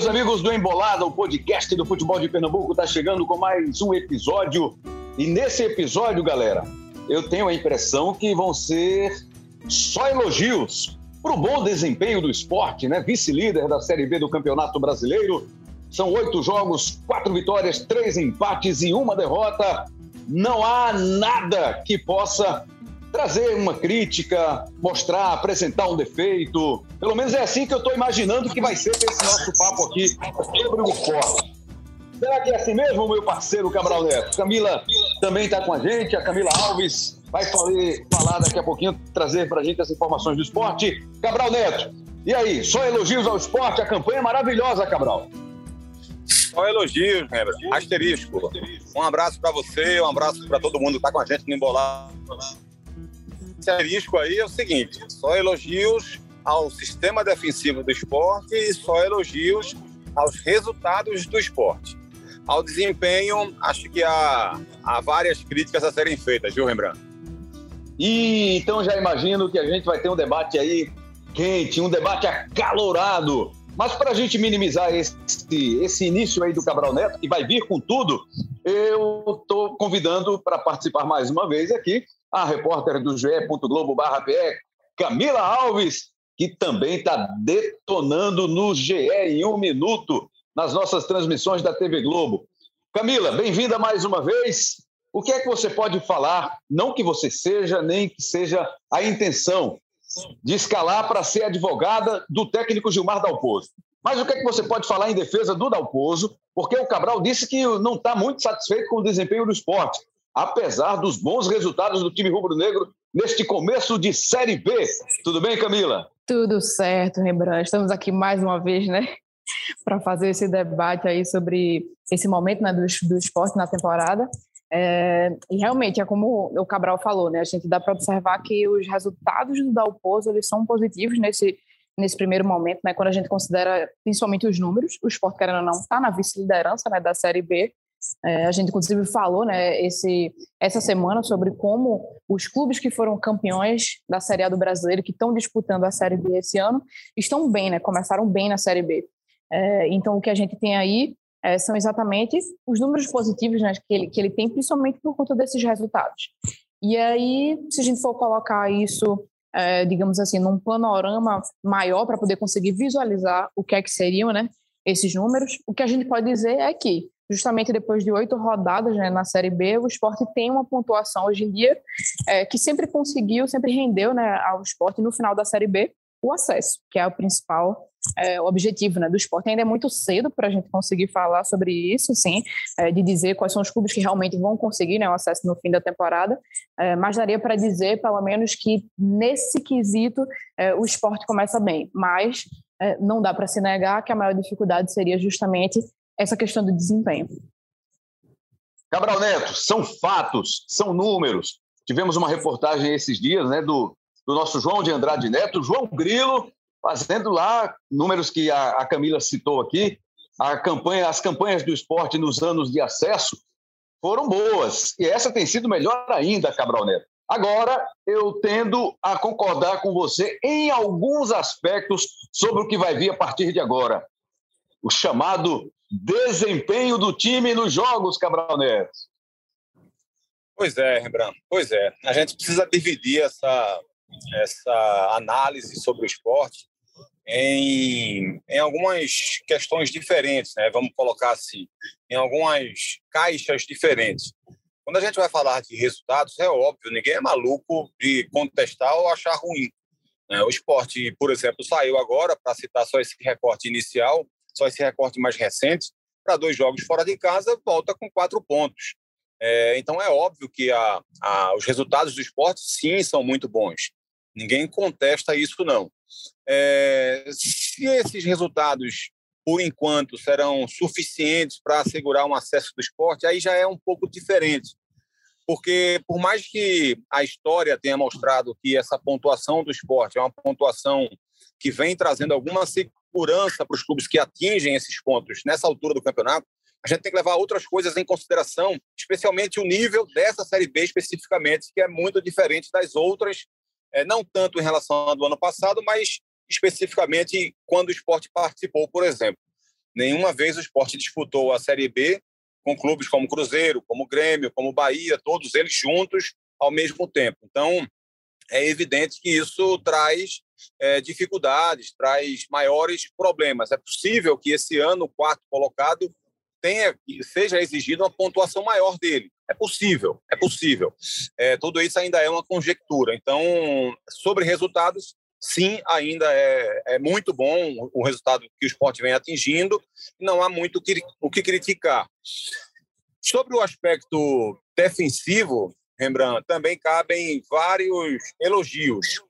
meus amigos do Embolada, o podcast do futebol de Pernambuco está chegando com mais um episódio. E nesse episódio, galera, eu tenho a impressão que vão ser só elogios para o bom desempenho do esporte, né? Vice-líder da Série B do Campeonato Brasileiro. São oito jogos, quatro vitórias, três empates e uma derrota. Não há nada que possa trazer uma crítica, mostrar, apresentar um defeito. Pelo menos é assim que eu estou imaginando que vai ser esse nosso papo aqui sobre o esporte. Será que é assim mesmo, meu parceiro Cabral Neto? Camila também está com a gente, a Camila Alves vai falar daqui a pouquinho, trazer para a gente as informações do esporte. Cabral Neto, e aí, só elogios ao esporte? A campanha é maravilhosa, Cabral. Só elogios, lembra? Asterisco. Um abraço para você, um abraço para todo mundo que está com a gente no Embolado esse asterisco aí é o seguinte: só elogios ao sistema defensivo do esporte e só elogios aos resultados do esporte. Ao desempenho, acho que há, há várias críticas a serem feitas, viu, Rembrandt? E então já imagino que a gente vai ter um debate aí quente, um debate acalorado. Mas para a gente minimizar esse, esse início aí do Cabral Neto, que vai vir com tudo, eu estou convidando para participar mais uma vez aqui a repórter do ge.globo.br, Camila Alves, que também está detonando no GE em um minuto, nas nossas transmissões da TV Globo. Camila, bem-vinda mais uma vez. O que é que você pode falar, não que você seja, nem que seja a intenção de escalar para ser advogada do técnico Gilmar Dalpozo? Mas o que é que você pode falar em defesa do Dalpozo? Porque o Cabral disse que não está muito satisfeito com o desempenho do esporte apesar dos bons resultados do time rubro-negro neste começo de Série B. Tudo bem, Camila? Tudo certo, Rembrandt. Estamos aqui mais uma vez, né, para fazer esse debate aí sobre esse momento né, do, do esporte na temporada. É, e realmente, é como o Cabral falou, né, a gente dá para observar que os resultados do Dalpozo eles são positivos nesse, nesse primeiro momento, né, quando a gente considera principalmente os números. O esporte, querendo ou não, está na vice-liderança né, da Série B, é, a gente, inclusive, falou né, esse, essa semana sobre como os clubes que foram campeões da Série A do Brasileiro, que estão disputando a Série B esse ano, estão bem, né, começaram bem na Série B. É, então, o que a gente tem aí é, são exatamente os números positivos né, que, ele, que ele tem, principalmente por conta desses resultados. E aí, se a gente for colocar isso, é, digamos assim, num panorama maior para poder conseguir visualizar o que é que seriam né, esses números, o que a gente pode dizer é que justamente depois de oito rodadas né, na Série B, o esporte tem uma pontuação hoje em dia é, que sempre conseguiu, sempre rendeu né, ao esporte no final da Série B o acesso, que é o principal é, objetivo né, do esporte. Ainda é muito cedo para a gente conseguir falar sobre isso, sim, é, de dizer quais são os clubes que realmente vão conseguir né, o acesso no fim da temporada, é, mas daria para dizer, pelo menos, que nesse quesito é, o esporte começa bem, mas é, não dá para se negar que a maior dificuldade seria justamente essa questão do desempenho. Cabral Neto, são fatos, são números. Tivemos uma reportagem esses dias né, do, do nosso João de Andrade Neto, João Grilo, fazendo lá números que a, a Camila citou aqui. A campanha, as campanhas do esporte nos anos de acesso foram boas. E essa tem sido melhor ainda, Cabral Neto. Agora, eu tendo a concordar com você em alguns aspectos sobre o que vai vir a partir de agora. O chamado desempenho do time nos jogos, Cabral Neto. Pois é, Rembrandt. Pois é. A gente precisa dividir essa, essa análise sobre o esporte em, em algumas questões diferentes, né? vamos colocar assim, em algumas caixas diferentes. Quando a gente vai falar de resultados, é óbvio, ninguém é maluco de contestar ou achar ruim. Né? O esporte, por exemplo, saiu agora, para citar só esse recorte inicial, só esse recorte mais recente, para dois jogos fora de casa, volta com quatro pontos. É, então é óbvio que a, a, os resultados do esporte, sim, são muito bons. Ninguém contesta isso, não. É, se esses resultados, por enquanto, serão suficientes para assegurar um acesso do esporte, aí já é um pouco diferente. Porque, por mais que a história tenha mostrado que essa pontuação do esporte é uma pontuação que vem trazendo alguma segurança para os clubes que atingem esses pontos nessa altura do campeonato, a gente tem que levar outras coisas em consideração, especialmente o nível dessa Série B especificamente, que é muito diferente das outras, é, não tanto em relação ao do ano passado, mas especificamente quando o esporte participou, por exemplo. Nenhuma vez o esporte disputou a Série B com clubes como Cruzeiro, como Grêmio, como Bahia, todos eles juntos ao mesmo tempo. Então, é evidente que isso traz é, dificuldades, traz maiores problemas. É possível que esse ano o quarto colocado tenha seja exigida uma pontuação maior dele. É possível, é possível. É, tudo isso ainda é uma conjectura. Então, sobre resultados, sim, ainda é, é muito bom o resultado que o esporte vem atingindo. Não há muito o que criticar. Sobre o aspecto defensivo, Rembrandt, também cabem vários elogios.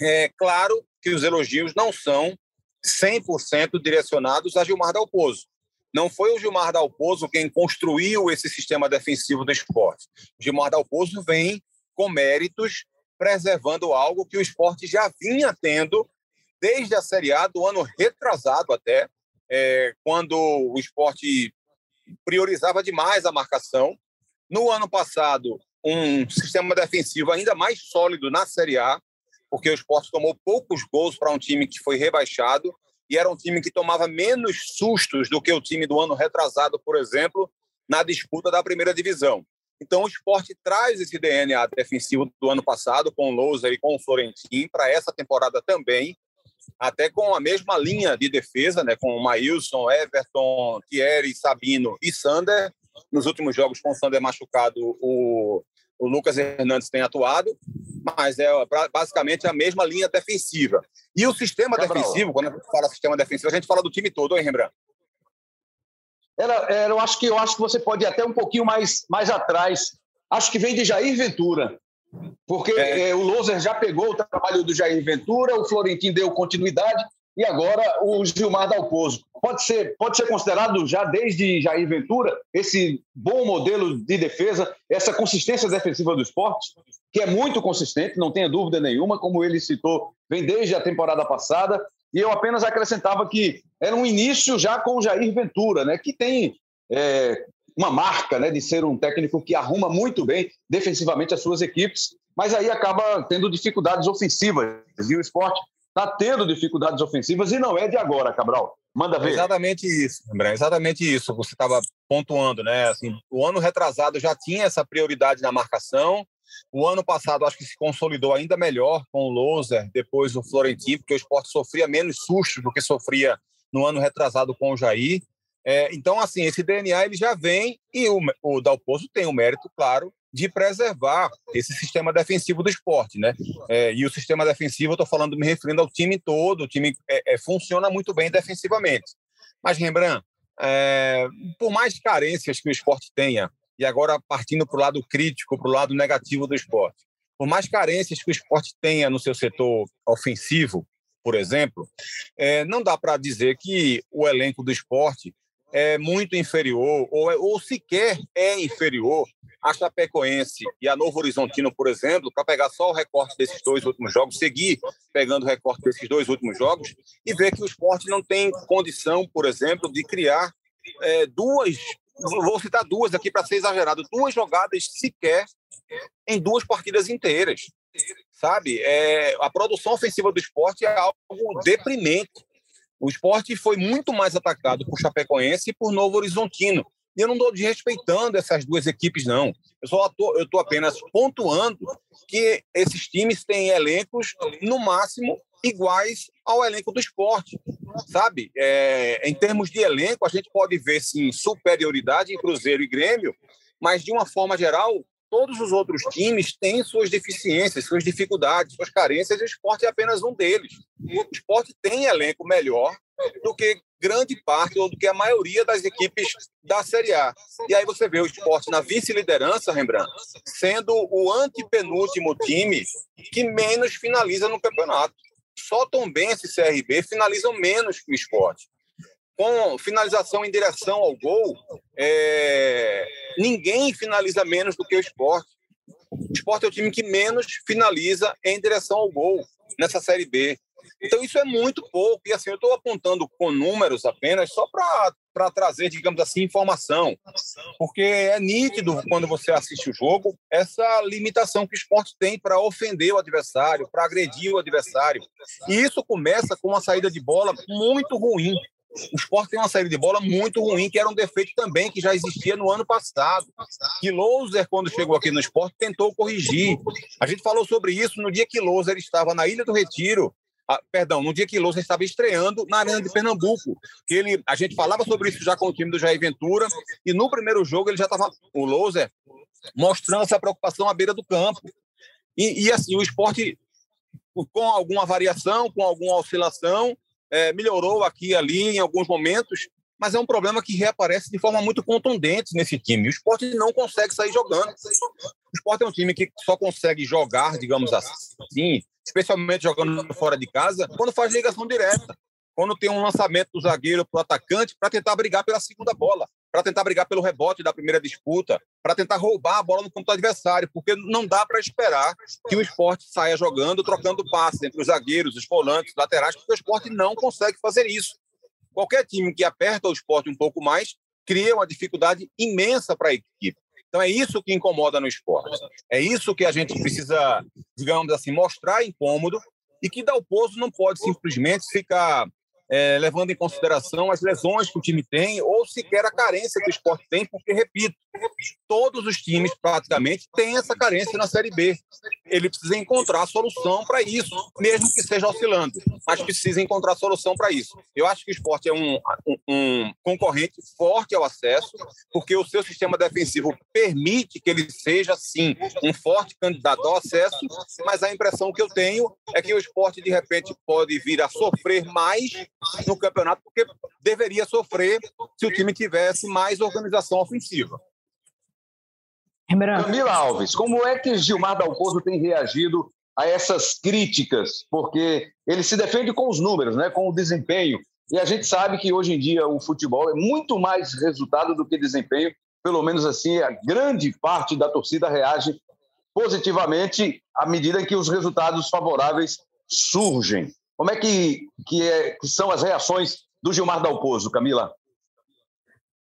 É claro que os elogios não são 100% direcionados a Gilmar Dalpozo. Não foi o Gilmar Dalpozo quem construiu esse sistema defensivo do esporte. Gilmar Dalpozo vem com méritos, preservando algo que o esporte já vinha tendo desde a Série A do ano retrasado até, é, quando o esporte priorizava demais a marcação. No ano passado, um sistema defensivo ainda mais sólido na Série A, porque o esporte tomou poucos gols para um time que foi rebaixado e era um time que tomava menos sustos do que o time do ano retrasado, por exemplo, na disputa da primeira divisão. Então, o esporte traz esse DNA defensivo do ano passado, com o Lousa e com o Florentin, para essa temporada também, até com a mesma linha de defesa, né, com o Maílson, Everton, Thierry, Sabino e Sander. Nos últimos jogos, com o Sander machucado, o, o Lucas Hernandes tem atuado, mas é basicamente a mesma linha defensiva. E o sistema Cabral. defensivo, quando a gente fala sistema defensivo, a gente fala do time todo, hein, Rembrandt? Era, era, eu, acho que, eu acho que você pode ir até um pouquinho mais, mais atrás. Acho que vem de Jair Ventura. Porque é. É, o Loser já pegou o trabalho do Jair Ventura, o Florentino deu continuidade e agora o Gilmar Dalpozo. Pode ser, pode ser considerado já desde Jair Ventura esse bom modelo de defesa, essa consistência defensiva do esporte, que é muito consistente, não tenha dúvida nenhuma, como ele citou, vem desde a temporada passada. E eu apenas acrescentava que era um início já com o Jair Ventura, né, que tem é, uma marca né, de ser um técnico que arruma muito bem defensivamente as suas equipes, mas aí acaba tendo dificuldades ofensivas. E o esporte está tendo dificuldades ofensivas e não é de agora, Cabral. Manda ver. Exatamente isso, André. Exatamente isso. Você estava pontuando, né? Assim, o ano retrasado já tinha essa prioridade na marcação. O ano passado acho que se consolidou ainda melhor com o Loser, depois o Florentino, porque o esporte sofria menos sustos do que sofria no ano retrasado com o Jair. É, então, assim, esse DNA ele já vem e o, o Dalpozo tem o mérito, claro, de preservar esse sistema defensivo do esporte, né? É, e o sistema defensivo, eu estou falando, me referindo ao time todo, o time é, é, funciona muito bem defensivamente. Mas, Rembrandt, é, por mais carências que o esporte tenha, e agora partindo para o lado crítico, para o lado negativo do esporte, por mais carências que o esporte tenha no seu setor ofensivo, por exemplo, é, não dá para dizer que o elenco do esporte é muito inferior ou, é, ou sequer é inferior a Chapecoense e a Novo Horizontino, por exemplo, para pegar só o recorte desses dois últimos jogos, seguir pegando o recorte desses dois últimos jogos e ver que o esporte não tem condição, por exemplo, de criar é, duas, vou citar duas aqui para ser exagerado, duas jogadas sequer em duas partidas inteiras. Sabe? É, a produção ofensiva do esporte é algo deprimente. O esporte foi muito mais atacado por Chapecoense e por Novo Horizontino. E eu não estou desrespeitando essas duas equipes, não. Eu só estou apenas pontuando que esses times têm elencos, no máximo, iguais ao elenco do esporte. Sabe? É, em termos de elenco, a gente pode ver, sim, superioridade em Cruzeiro e Grêmio, mas, de uma forma geral, todos os outros times têm suas deficiências, suas dificuldades, suas carências, e o esporte é apenas um deles. O esporte tem elenco melhor do que grande parte ou do que a maioria das equipes da Série A. E aí você vê o esporte na vice-liderança, Rembrandt, sendo o antepenúltimo time que menos finaliza no campeonato. Só Tombense e CRB finalizam menos que o esporte. Com finalização em direção ao gol, é... ninguém finaliza menos do que o esporte. O esporte é o time que menos finaliza em direção ao gol nessa Série B. Então, isso é muito pouco. E assim, eu estou apontando com números apenas só para trazer, digamos assim, informação. Porque é nítido, quando você assiste o jogo, essa limitação que o esporte tem para ofender o adversário, para agredir o adversário. E isso começa com uma saída de bola muito ruim. O esporte tem uma saída de bola muito ruim, que era um defeito também que já existia no ano passado. Que Louser, quando chegou aqui no esporte, tentou corrigir. A gente falou sobre isso no dia que Louser estava na Ilha do Retiro, ah, perdão, no dia que Lousa estava estreando na Arena de Pernambuco. Que ele, a gente falava sobre isso já com o time do Jair Ventura, e no primeiro jogo ele já estava, o Lousa, mostrando essa preocupação à beira do campo. E, e assim, o esporte, com alguma variação, com alguma oscilação, é, melhorou aqui e ali em alguns momentos, mas é um problema que reaparece de forma muito contundente nesse time. O esporte não consegue sair jogando. O esporte é um time que só consegue jogar, digamos assim, especialmente jogando fora de casa, quando faz ligação direta. Quando tem um lançamento do zagueiro para o atacante para tentar brigar pela segunda bola, para tentar brigar pelo rebote da primeira disputa, para tentar roubar a bola no campo do adversário, porque não dá para esperar que o esporte saia jogando, trocando passes entre os zagueiros, os volantes, os laterais, porque o esporte não consegue fazer isso. Qualquer time que aperta o esporte um pouco mais cria uma dificuldade imensa para a equipe. Então é isso que incomoda no esporte. É isso que a gente precisa, digamos assim, mostrar incômodo e que Dalpozo não pode simplesmente ficar é, levando em consideração as lesões que o time tem ou sequer a carência que o esporte tem, porque, repito, todos os times praticamente têm essa carência na Série B. Ele precisa encontrar solução para isso, mesmo que seja oscilando, mas precisa encontrar solução para isso. Eu acho que o esporte é um, um, um, concorrente forte ao acesso, porque o seu sistema defensivo permite que ele seja, sim, um forte candidato ao acesso, mas a impressão que eu tenho é que o esporte, de repente, pode vir a sofrer mais no campeonato, porque deveria sofrer se o time tivesse mais organização ofensiva. Camila Alves, como é que Gilmar Dalpozo tem reagido a essas críticas? Porque ele se defende com os números, né, com o desempenho. E a gente sabe que hoje em dia o futebol é muito mais resultado do que desempenho. Pelo menos assim, a grande parte da torcida reage positivamente à medida que os resultados favoráveis surgem. Como é que, que, é, que são as reações do Gilmar Dalpozo, Camila?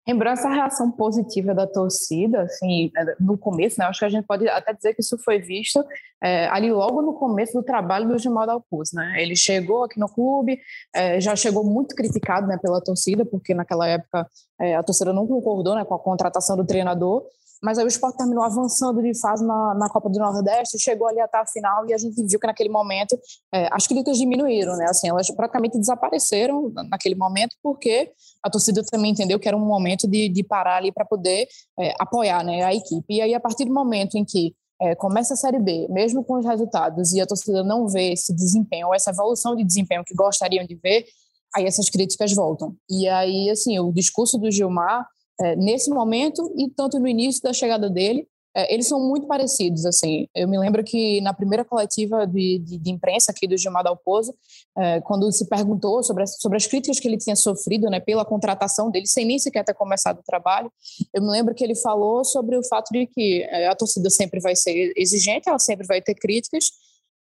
Lembrando essa reação positiva da torcida, assim, é, no começo, né, acho que a gente pode até dizer que isso foi visto é, ali logo no começo do trabalho do Gilmar Dalpuz, né? Ele chegou aqui no clube, é, já chegou muito criticado, né, pela torcida, porque naquela época é, a torcida não concordou, né, com a contratação do treinador, mas aí o esporte terminou avançando de fase na, na Copa do Nordeste, chegou ali até a final e a gente viu que naquele momento é, as críticas diminuíram, né? Assim, elas praticamente desapareceram naquele momento porque a torcida também entendeu que era um momento de, de parar ali para poder é, apoiar né, a equipe. E aí, a partir do momento em que é, começa a Série B, mesmo com os resultados, e a torcida não vê esse desempenho ou essa evolução de desempenho que gostariam de ver, aí essas críticas voltam. E aí, assim, o discurso do Gilmar é, nesse momento e tanto no início da chegada dele, é, eles são muito parecidos, assim. Eu me lembro que na primeira coletiva de, de, de imprensa aqui do Gilmar Dalpozo, é, quando se perguntou sobre as, sobre as críticas que ele tinha sofrido, né, pela contratação dele, sem nem sequer ter começado o trabalho, eu me lembro que ele falou sobre o fato de que é, a torcida sempre vai ser exigente, ela sempre vai ter críticas,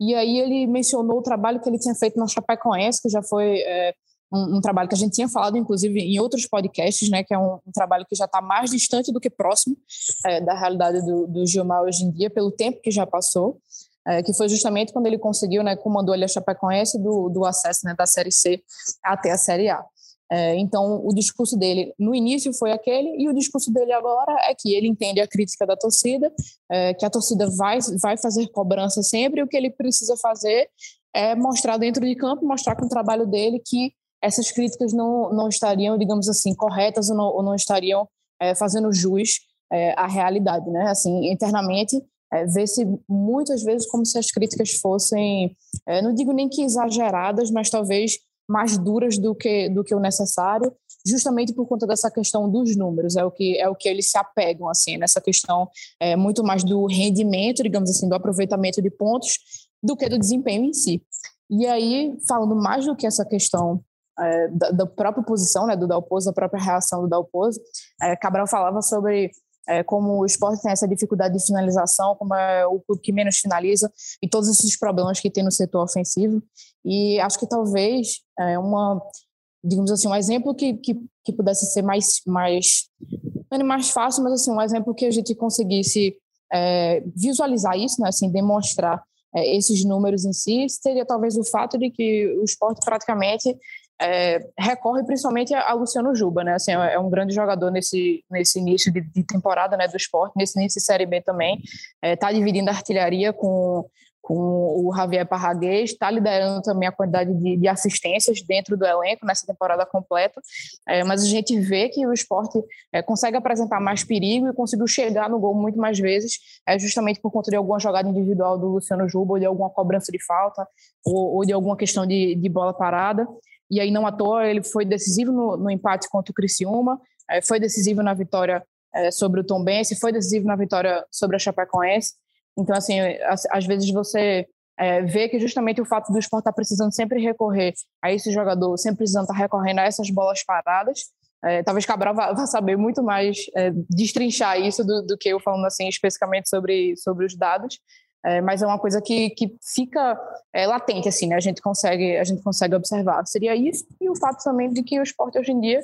e aí ele mencionou o trabalho que ele tinha feito na Chapecoense, que já foi é, um, um, trabalho que a gente tinha falado, inclusive, em outros podcasts, né, que é um, um trabalho que já está mais distante do que próximo é, da realidade do, do, Gilmar hoje em dia, pelo tempo que já passou, é, que foi justamente quando ele conseguiu, né, comandou ali a Chapecoense do, do acesso né, da Série C até a Série A. É, então, o discurso dele no início foi aquele, e o discurso dele agora é que ele entende a crítica da torcida, é, que a torcida vai, vai fazer cobrança sempre, e o que ele precisa fazer é mostrar dentro de campo, mostrar com o trabalho dele que essas críticas não, não estariam, digamos assim, corretas ou não, ou não estariam é, fazendo jus é, à realidade, né? Assim, internamente, é, vê-se muitas vezes como se as críticas fossem, não digo nem que exageradas, mas talvez mais duras do que, do que o necessário, justamente por conta dessa questão dos números, é o que é o que eles se apegam assim nessa questão é muito mais do rendimento, digamos assim, do aproveitamento de pontos do que do desempenho em si. E aí, falando mais do que essa questão é, da, da, própria posição né, do Dalpozo, da própria reação do Dalpozo, é, Cabral falava sobre é, como o esporte tem essa dificuldade de finalização, como é o clube que menos finaliza e todos esses problemas que tem no setor ofensivo. E acho que talvez é uma, digamos assim, um exemplo que, que, que pudesse ser mais, mais, não é mais fácil, mas assim, um exemplo que a gente conseguisse é, visualizar isso, né, assim, demonstrar é, esses números em si, seria talvez o fato de que o esporte praticamente é, recorre principalmente a, Luciano Juba, né? Assim, é, é um grande jogador nesse, nesse início de, de temporada né, do esporte, nesse início de Série B também. Está é, dividindo a artilharia com, com o Javier Parraguês, está liderando também a quantidade de, de, assistências dentro do elenco nessa temporada completa, é, mas a gente vê que o esporte é, consegue apresentar mais perigo e conseguiu chegar no gol muito mais vezes, é, justamente por conta de alguma jogada individual do Luciano Juba, ou de alguma cobrança de falta, ou, ou de alguma questão de, de, bola parada, e aí não à toa ele foi decisivo no, no empate contra o Criciúma, é, foi decisivo na vitória é, sobre o Tom Bense, foi decisivo na vitória sobre a Chapecoense, então, assim, às vezes você é, vê que justamente o fato do esporte estar tá precisando sempre recorrer a esse jogador, sempre precisando estar tá recorrendo a essas bolas paradas, é, talvez Cabral vá, vá, saber muito mais é, destrinchar isso do, do, que eu falando assim especificamente sobre, sobre os dados, é, mas é uma coisa que, que fica é, latente assim, né? A gente consegue a gente consegue observar. Seria isso e o fato também de que o esporte hoje em dia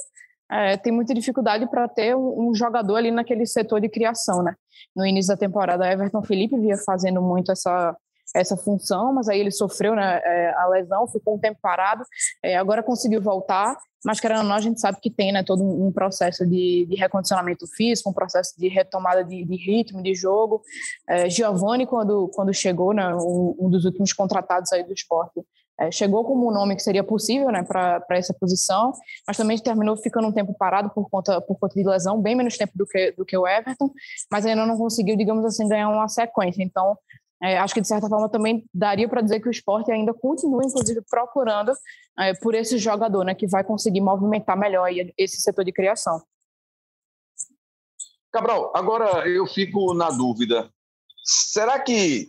é, tem muita dificuldade para ter um, um, jogador ali naquele setor de criação, né? No início da temporada, Everton Felipe via fazendo muito essa essa função, mas aí ele sofreu né, é, a lesão, ficou um tempo parado, é, agora conseguiu voltar, mas querendo ou não, a gente sabe que tem né, todo um processo de, de recondicionamento físico, um processo de retomada de, de ritmo, de jogo. É, Giovanni, quando, quando chegou, né, um, um dos últimos contratados aí do esporte, é, chegou como um nome que seria possível né, para essa posição, mas também terminou ficando um tempo parado por conta, por conta de lesão, bem menos tempo do que, do que o Everton, mas ainda não conseguiu, digamos assim, ganhar uma sequência. Então, é, acho que de certa forma também daria para dizer que o esporte ainda continua, inclusive, procurando é, por esse jogador né, que vai conseguir movimentar melhor esse setor de criação. Cabral, agora eu fico na dúvida. Será que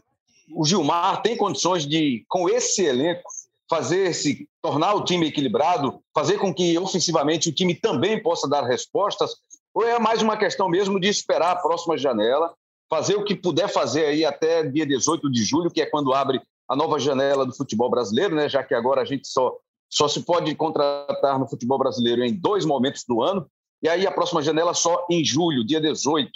o Gilmar tem condições de, com esse elenco, fazer se tornar o time equilibrado, fazer com que ofensivamente o time também possa dar respostas? Ou é mais uma questão mesmo de esperar a próxima janela, fazer o que puder fazer aí até dia 18 de julho, que é quando abre a nova janela do futebol brasileiro, né? Já que agora a gente só só se pode contratar no futebol brasileiro em dois momentos do ano, e aí a próxima janela só em julho, dia 18.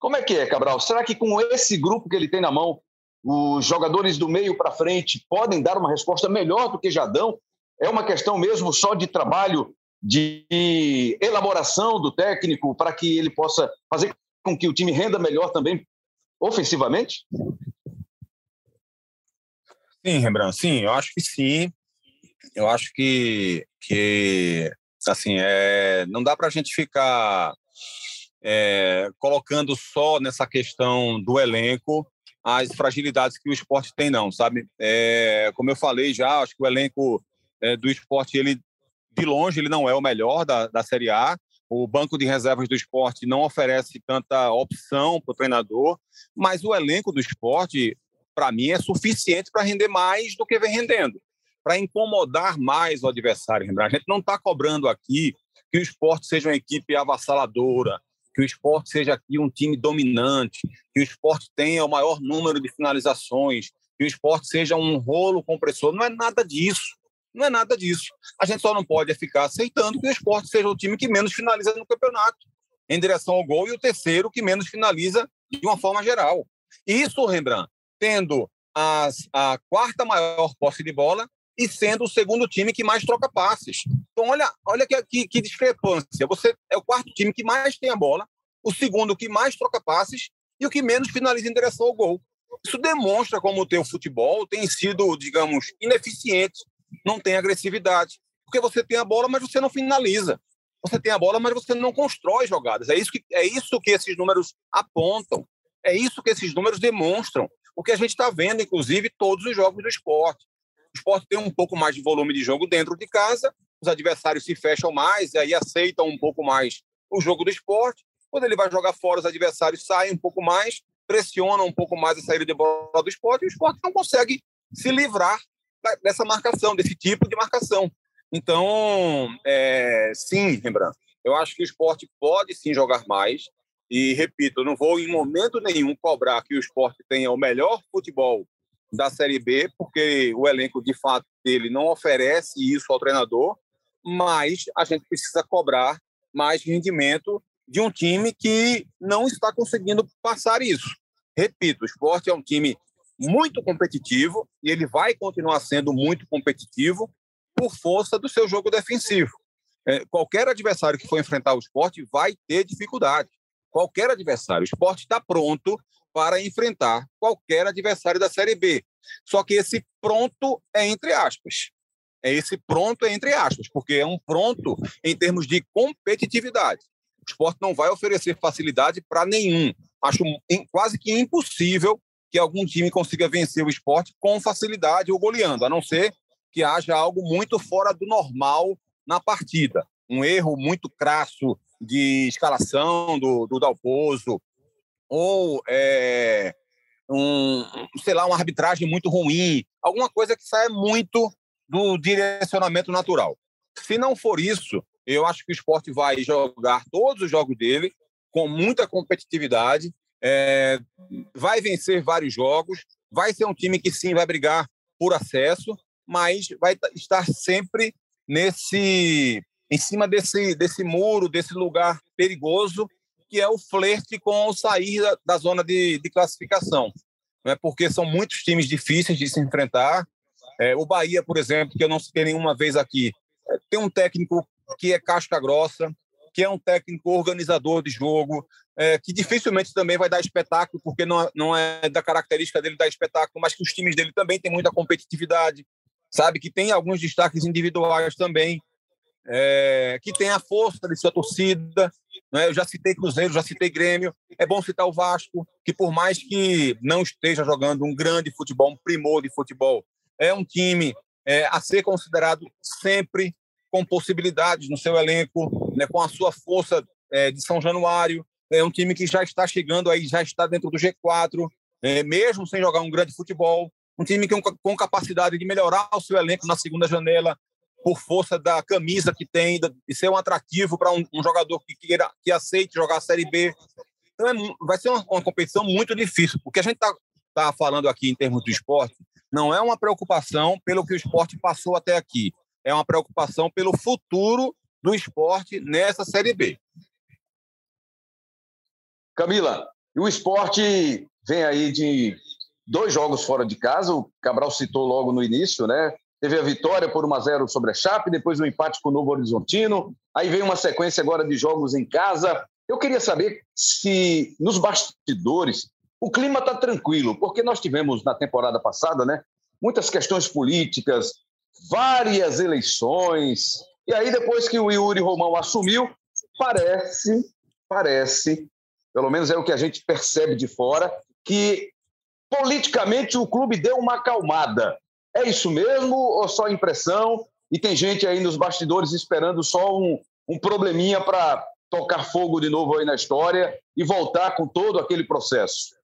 Como é que é, Cabral? Será que com esse grupo que ele tem na mão, os jogadores do meio para frente podem dar uma resposta melhor do que já dão? É uma questão mesmo só de trabalho, de elaboração do técnico para que ele possa fazer com que o time renda melhor também ofensivamente? Sim, Rembrandt, sim, eu acho que sim. Eu acho que, que assim, é, não dá para a gente ficar é, colocando só nessa questão do elenco as fragilidades que o esporte tem, não, sabe? É, como eu falei já, acho que o elenco é, do esporte, ele de longe, ele não é o melhor da, da Série A. O banco de reservas do esporte não oferece tanta opção para o treinador, mas o elenco do esporte, para mim, é suficiente para render mais do que vem rendendo, para incomodar mais o adversário. A gente não está cobrando aqui que o esporte seja uma equipe avassaladora, que o esporte seja aqui um time dominante, que o esporte tenha o maior número de finalizações, que o esporte seja um rolo compressor. Não é nada disso. Não é nada disso. A gente só não pode ficar aceitando que o esporte seja o time que menos finaliza no campeonato, em direção ao gol, e o terceiro que menos finaliza de uma forma geral. Isso, Rembrandt, tendo as, a quarta maior posse de bola e sendo o segundo time que mais troca passes. Então, olha, olha que, que, que, discrepância. Você é o quarto time que mais tem a bola, o segundo que mais troca passes e o que menos finaliza em direção ao gol. Isso demonstra como o teu futebol tem sido, digamos, ineficiente, não tem agressividade. Porque você tem a bola, mas você não finaliza. Você tem a bola, mas você não constrói jogadas. É isso que, é isso que esses números apontam. É isso que esses números demonstram. O que a gente está vendo, inclusive, todos os jogos do esporte. O esporte tem um pouco mais de volume de jogo dentro de casa, os adversários se fecham mais e aí aceitam um pouco mais o jogo do esporte. Quando ele vai jogar fora, os adversários saem um pouco mais, pressionam um pouco mais a saída de bola do esporte e o esporte não consegue se livrar dessa marcação, desse tipo de marcação. Então, é, sim, Rembrandt, eu acho que o esporte pode sim jogar mais. E, repito, não vou em momento nenhum cobrar que o esporte tenha o melhor futebol da Série B, porque o elenco, de fato, dele não oferece isso ao treinador, mas a gente precisa cobrar mais rendimento de um time que não está conseguindo passar isso. Repito, o esporte é um time muito competitivo e ele vai continuar sendo muito competitivo, por força do seu jogo defensivo. É, qualquer adversário que for enfrentar o esporte vai ter dificuldade. Qualquer adversário. O esporte está pronto para enfrentar qualquer adversário da Série B. Só que esse pronto é entre aspas. É esse pronto é entre aspas, porque é um pronto em termos de competitividade. O esporte não vai oferecer facilidade para nenhum. Acho quase que impossível que algum time consiga vencer o esporte com facilidade ou goleando, a não ser que haja algo muito fora do normal na partida. Um erro muito crasso de escalação do, do Dalpozo, ou é, um, sei lá, uma arbitragem muito ruim, alguma coisa que saia muito do direcionamento natural. Se não for isso, eu acho que o esporte vai jogar todos os jogos dele com muita competitividade, é, vai vencer vários jogos, vai ser um time que sim vai brigar por acesso, mas vai estar sempre nesse em cima desse, desse muro, desse lugar perigoso que é o flerte com o sair da, da zona de, de classificação. Né? Porque são muitos times difíceis de se enfrentar. É, o Bahia, por exemplo, que eu não citei nenhuma vez aqui, é, tem um técnico que é casca grossa, que é um técnico organizador de jogo, é, que dificilmente também vai dar espetáculo, porque não, não é da característica dele dar espetáculo, mas que os times dele também têm muita competitividade, sabe? Que tem alguns destaques individuais também é, que tem a força de sua torcida. Né? Eu já citei Cruzeiro, já citei Grêmio. É bom citar o Vasco, que por mais que não esteja jogando um grande futebol, um primor de futebol, é um time é, a ser considerado sempre com possibilidades no seu elenco, né? com a sua força é, de São Januário. É um time que já está chegando aí, já está dentro do G4, é, mesmo sem jogar um grande futebol. Um time com, com capacidade de melhorar o seu elenco na segunda janela, por força da camisa que tem, de ser um atrativo para um, um, jogador que, queira, que aceite jogar a Série B. Então, é, vai ser uma, uma, competição muito difícil, porque a gente está tá falando aqui em termos do esporte, não é uma preocupação pelo que o esporte passou até aqui, é uma preocupação pelo futuro do esporte nessa Série B. Camila, o esporte vem aí de dois jogos fora de casa, o Cabral citou logo no início, né? Teve a vitória por 1 a 0 sobre a Chape, depois um empate com o Novo Horizontino. Aí vem uma sequência agora de jogos em casa. Eu queria saber se nos bastidores o clima está tranquilo, porque nós tivemos na temporada passada, né, muitas questões políticas, várias eleições. E aí depois que o Yuri Romão assumiu, parece, parece, pelo menos é o que a gente percebe de fora, que politicamente o clube deu uma acalmada. É isso mesmo ou só impressão? E tem gente aí nos bastidores esperando só um, um probleminha para tocar fogo de novo aí na história e voltar com todo aquele processo?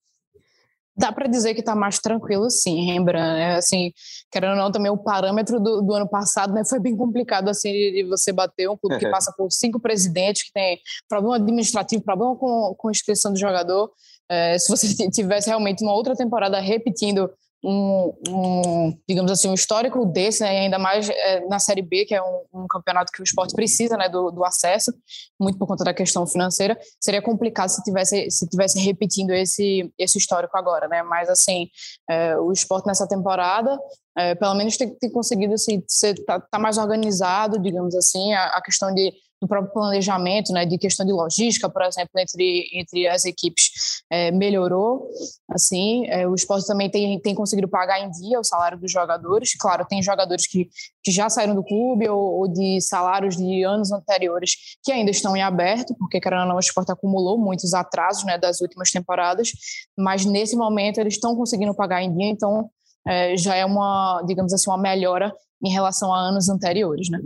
Dá para dizer que está mais tranquilo, sim, Rembrandt. É, assim, querendo ou não, também o parâmetro do, do, ano passado né, foi bem complicado assim de você bater um clube que passa por cinco presidentes, que tem problema administrativo, problema com, com inscrição do jogador. É, se você tivesse realmente uma outra temporada repetindo um, um, digamos assim, um histórico desse, né, ainda mais é, na Série B, que é um, um, campeonato que o esporte precisa né, do, do, acesso, muito por conta da questão financeira, seria complicado se tivesse, se tivesse repetindo esse, esse histórico agora, né? Mas, assim, é, o esporte nessa temporada, é, pelo menos tem, tem conseguido assim, ser, tá, tá mais organizado, digamos assim, a, a questão de do próprio planejamento, né, de questão de logística, por exemplo, entre, entre as equipes é, melhorou. Assim, é, o esporte também tem, tem conseguido pagar em dia o salário dos jogadores. Claro, tem jogadores que, que já saíram do clube ou, ou de salários de anos anteriores que ainda estão em aberto, porque, querendo ou não, o esporte acumulou muitos atrasos né, das últimas temporadas, mas nesse momento eles estão conseguindo pagar em dia, então é, já é uma, digamos assim, uma melhora em relação a anos anteriores, né?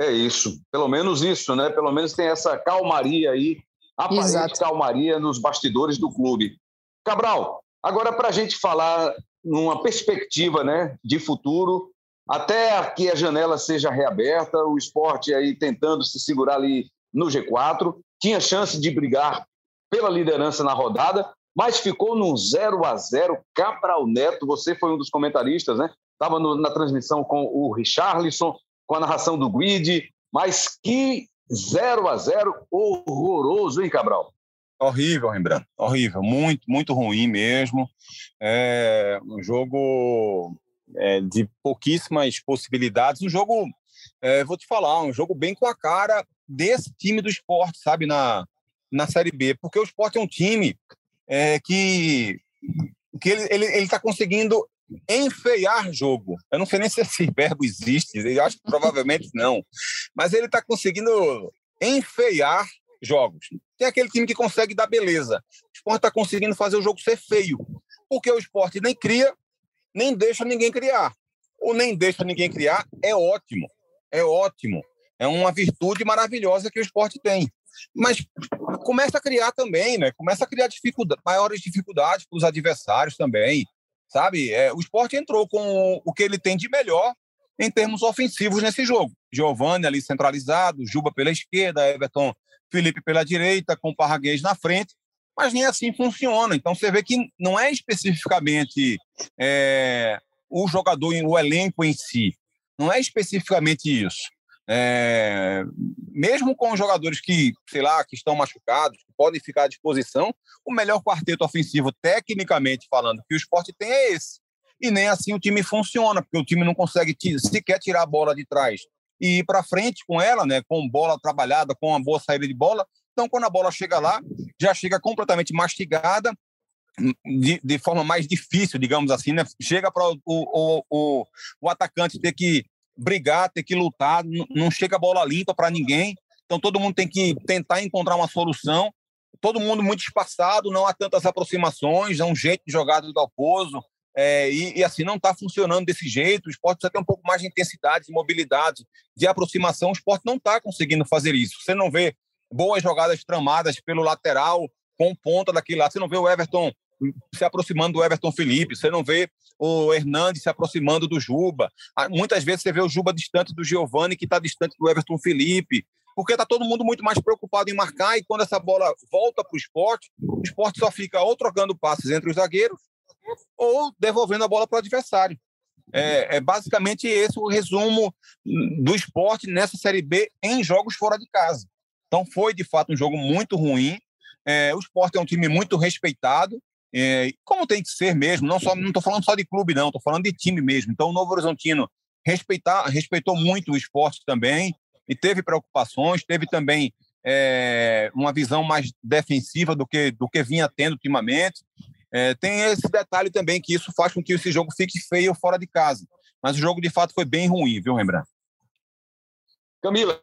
É isso, pelo menos isso, né? Pelo menos tem essa calmaria aí, aparente Exato. calmaria nos bastidores do clube. Cabral, agora para a gente falar numa perspectiva né, de futuro, até que a janela seja reaberta, o esporte aí tentando se segurar ali no G4, tinha chance de brigar pela liderança na rodada, mas ficou num 0 a 0 Cabral Neto, você foi um dos comentaristas, né? Estava na transmissão com o Richarlison, com a narração do Guide, mas que 0 a 0 horroroso, hein, Cabral? Horrível, Rembrandt. Horrível. Muito, muito ruim mesmo. É um jogo é, de pouquíssimas possibilidades. Um jogo, é, vou te falar, um jogo bem com a cara desse time do esporte, sabe, na, na Série B, porque o esporte é um time é, que, que ele está tá conseguindo enfeiar jogo. Eu não sei nem se esse verbo existe, eu acho que provavelmente não, mas ele está conseguindo enfeiar jogos. Tem aquele time que consegue dar beleza. O esporte está conseguindo fazer o jogo ser feio, porque o esporte nem cria, nem deixa ninguém criar. O nem deixa ninguém criar é ótimo, é ótimo. É uma virtude maravilhosa que o esporte tem. Mas começa a criar também, né? Começa a criar dificuldade, maiores dificuldades para os adversários também, sabe? É, o esporte entrou com o que ele tem de melhor em termos ofensivos nesse jogo. Giovanni ali centralizado, Juba pela esquerda, Everton Felipe pela direita, com o Parraguês na frente, mas nem assim funciona. Então você vê que não é especificamente é, o jogador, o elenco em si, não é especificamente isso. É, mesmo com jogadores que, sei lá, que estão machucados, que podem ficar à disposição, o melhor quarteto ofensivo, tecnicamente falando, que o esporte tem é esse. E nem assim o time funciona, porque o time não consegue sequer tirar a bola de trás e ir para frente com ela, né, com bola trabalhada, com uma boa saída de bola. Então, quando a bola chega lá, já chega completamente mastigada, de, de forma mais difícil, digamos assim, né? Chega para o, o, o, o atacante ter que brigar, ter que lutar, não chega a bola limpa para ninguém. Então, todo mundo tem que tentar encontrar uma solução. Todo mundo muito espaçado, não há tantas aproximações, é um jeito de jogar do Dalpozo. É, e, e, assim, não está funcionando desse jeito. O esporte precisa ter um pouco mais de intensidade, de mobilidade, de aproximação. O esporte não está conseguindo fazer isso. Você não vê boas jogadas tramadas pelo lateral, com ponta daquele lado. Você não vê o Everton se aproximando do Everton Felipe, você não vê o Hernandes se aproximando do Juba. Ah, muitas vezes você vê o Juba distante do Giovani, que está distante do Everton Felipe, porque está todo mundo muito mais preocupado em marcar e quando essa bola volta para o esporte, o esporte só fica ou trocando passes entre os zagueiros ou devolvendo a bola para o adversário. É, é, basicamente esse o resumo do esporte nessa Série B em jogos fora de casa. Então foi, de fato, um jogo muito ruim. É, o esporte é um time muito respeitado, é, como tem que ser mesmo. Não só não estou falando só de clube, não, estou falando de time mesmo. Então o Novo Horizontino respeitar, respeitou muito o esporte também e teve preocupações, teve também é, uma visão mais defensiva do que, do que vinha tendo ultimamente. É, tem esse detalhe também que isso faz com que esse jogo fique feio fora de casa. Mas o jogo, de fato, foi bem ruim, viu, Rembrandt? Camila,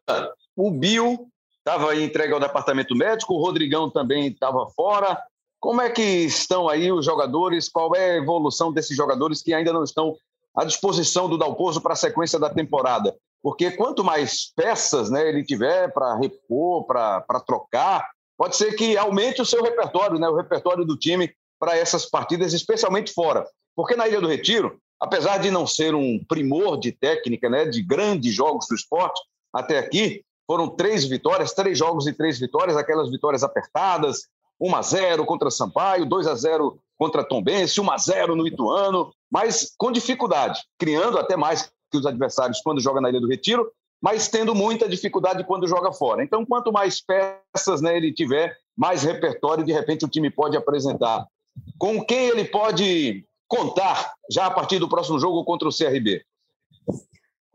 o Bill estava entregue ao departamento médico, o Rodrigão também estava fora. Como é que estão aí os jogadores? Qual é a evolução desses jogadores que ainda não estão à disposição do Dalpozo para a sequência da temporada? Porque quanto mais peças né, ele tiver para repor, para trocar, pode ser que aumente o seu repertório, né, o repertório do time para essas partidas, especialmente fora. Porque na Ilha do Retiro, apesar de não ser um primor de técnica, né, de grandes jogos do esporte, até aqui foram três vitórias, três jogos e três vitórias, aquelas vitórias apertadas, 1 a 0 contra Sampaio, 2 a 0 contra Tombense, 1 a 0 no Ituano, mas com dificuldade, criando até mais que os adversários quando joga na Ilha do Retiro, mas tendo muita dificuldade quando joga fora. Então, quanto mais peças né, ele tiver, mais repertório de repente o time pode apresentar com quem ele pode contar já a partir do próximo jogo contra o CRB?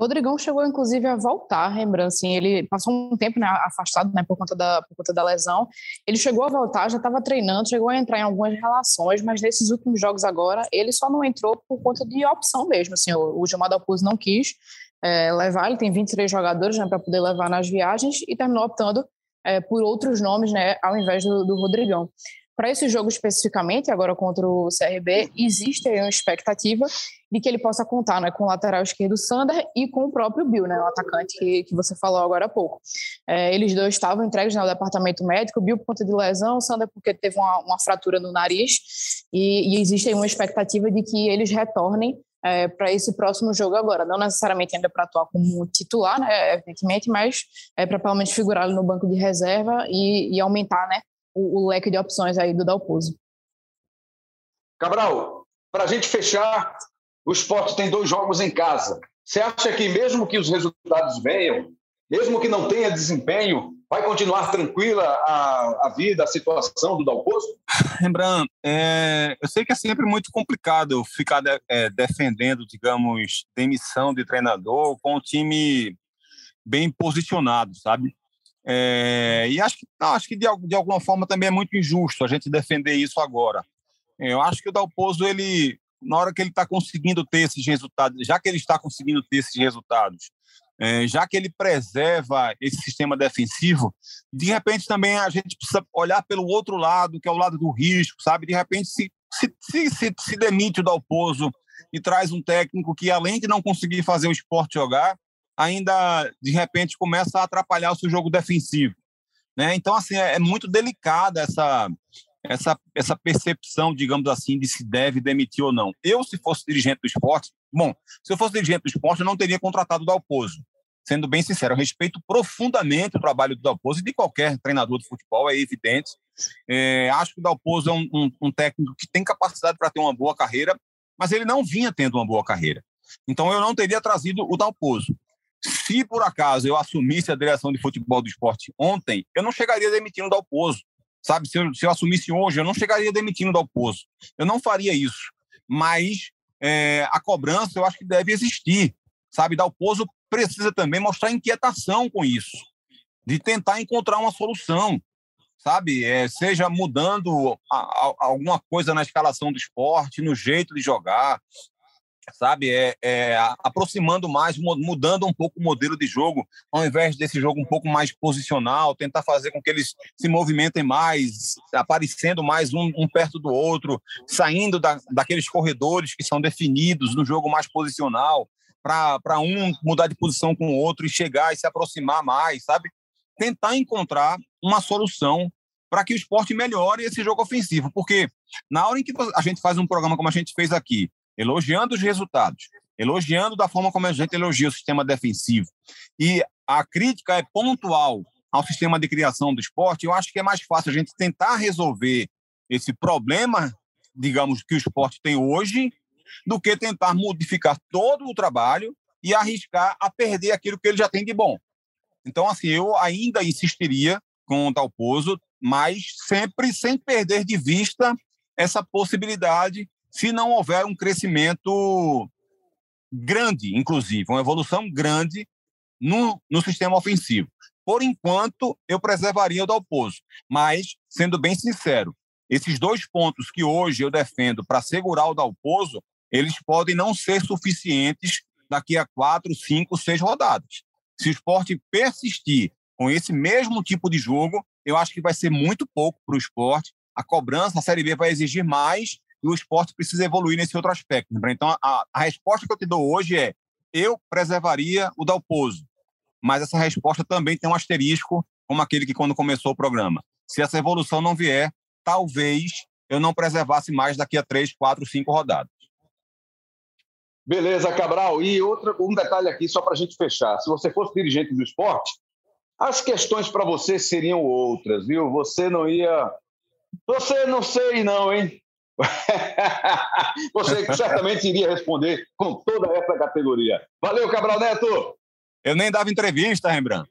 Rodrigão chegou, inclusive, a voltar, lembrando, assim, ele passou um tempo né, afastado né, por, conta da, por conta da lesão. Ele chegou a voltar, já estava treinando, chegou a entrar em algumas relações, mas nesses últimos jogos agora, ele só não entrou por conta de opção mesmo. Assim, o, o Gilmar Dalpuz não quis é, levar, ele tem 23 jogadores né, para poder levar nas viagens e terminou optando é, por outros nomes né, ao invés do, do Rodrigão. Para esse jogo especificamente, agora contra o CRB, existe aí uma expectativa de que ele possa contar né, com o lateral esquerdo Sander e com o próprio Bill, né, o atacante que, que você falou agora há pouco. É, eles dois estavam entregues no departamento médico, Bill por conta de lesão, Sander porque teve uma, uma fratura no nariz, e, e existe aí uma expectativa de que eles retornem é, para esse próximo jogo agora. Não necessariamente ainda para atuar como titular, né, evidentemente, mas é para pelo menos figurar no banco de reserva e, e aumentar né, o, o leque de opções aí do Dalpozo. Cabral, para a gente fechar, o esporte tem dois jogos em casa. Você acha que, mesmo que os resultados venham, mesmo que não tenha desempenho, Vai continuar tranquila a, a vida, a situação do Dalpozo? Rembrandt, é, eu sei que é sempre muito complicado ficar de, é, defendendo, digamos, demissão de treinador com o time bem posicionado, sabe? É, e acho que, não, acho que de, de, alguma forma também é muito injusto a gente defender isso agora. Eu acho que o Dalpozo, ele, na hora que ele está conseguindo ter esses resultados, já que ele está conseguindo ter esses resultados, é, já que ele preserva esse sistema defensivo, de repente também a gente precisa olhar pelo outro lado, que é o lado do risco, sabe? De repente se, se, se, se, se demite o Dalpozo e traz um técnico que, além de não conseguir fazer o esporte jogar, ainda de repente começa a atrapalhar o seu jogo defensivo. Né? Então, assim, é, é muito delicada essa, essa, essa percepção, digamos assim, de se deve demitir ou não. Eu, se fosse dirigente do esporte, bom, se eu fosse dirigente do esporte, eu não teria contratado o Dalpozo. Sendo bem sincero, eu respeito profundamente o trabalho do Dalpozo e de qualquer treinador de futebol, é evidente. É, acho que o Dalpozo é um, um, um técnico que tem capacidade para ter uma boa carreira, mas ele não vinha tendo uma boa carreira. Então eu não teria trazido o Dalpozo. Se por acaso eu assumisse a direção de futebol do esporte ontem, eu não chegaria demitindo o Dalpozo. Sabe, se eu, se eu assumisse hoje, eu não chegaria demitindo o Dalpozo. Eu não faria isso. Mas é, a cobrança eu acho que deve existir. Sabe, Dalpozo precisa também mostrar inquietação com isso, de tentar encontrar uma solução, sabe? É, seja mudando a, a, alguma coisa na escalação do esporte, no jeito de jogar, sabe? É, é, aproximando mais, mudando um pouco o modelo de jogo, ao invés desse jogo um pouco mais posicional, tentar fazer com que eles se movimentem mais, aparecendo mais um, um perto do outro, saindo da, daqueles corredores que são definidos no jogo mais posicional, para um mudar de posição com o outro e chegar e se aproximar mais, sabe? Tentar encontrar uma solução para que o esporte melhore esse jogo ofensivo, porque na hora em que a gente faz um programa como a gente fez aqui, elogiando os resultados, elogiando da forma como a gente elogia o sistema defensivo. E a crítica é pontual ao sistema de criação do esporte. Eu acho que é mais fácil a gente tentar resolver esse problema, digamos, que o esporte tem hoje, do que tentar modificar todo o trabalho e arriscar a perder aquilo que ele já tem de bom. Então, assim, eu ainda insistiria com o Talpozo, mas sempre sem perder de vista essa possibilidade se não houver um crescimento grande, inclusive, uma evolução grande no, no sistema ofensivo. Por enquanto, eu preservaria o Dalpozo, mas, sendo bem sincero, esses dois pontos que hoje eu defendo para segurar o Dalpozo, eles podem não ser suficientes daqui a quatro, cinco, seis rodadas. Se o esporte persistir com esse mesmo tipo de jogo, eu acho que vai ser muito pouco para o esporte. A cobrança, a Série B vai exigir mais e o esporte precisa evoluir nesse outro aspecto. Então, a, a resposta que eu te dou hoje é: eu preservaria o Dalpozo, mas essa resposta também tem um asterisco, como aquele que quando começou o programa. Se essa evolução não vier, talvez eu não preservasse mais daqui a três, quatro, cinco rodadas. Beleza, Cabral. E outro, um detalhe aqui, só para a gente fechar. Se você fosse dirigente do esporte, as questões para você seriam outras, viu? Você não ia. Você não sei, não, hein? Você certamente iria responder com toda essa categoria. Valeu, Cabral Neto! Eu nem dava entrevista, Rembrandt.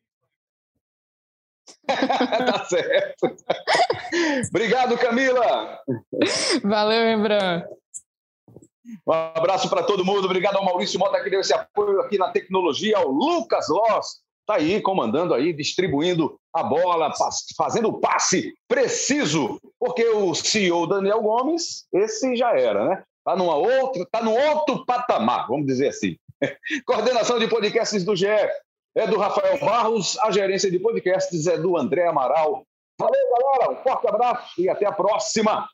tá certo. Obrigado, Camila. Valeu, Rembrandt. Um abraço para todo mundo. Obrigado ao Maurício Mota que deu esse apoio aqui na tecnologia, ao Lucas Loss está aí comandando aí, distribuindo a bola, fazendo o passe preciso, porque o CEO Daniel Gomes, esse já era, né? Está numa outra, tá num outro patamar, vamos dizer assim. Coordenação de podcasts do GE é do Rafael Barros, a gerência de podcasts é do André Amaral. Valeu, galera, um forte abraço e até a próxima.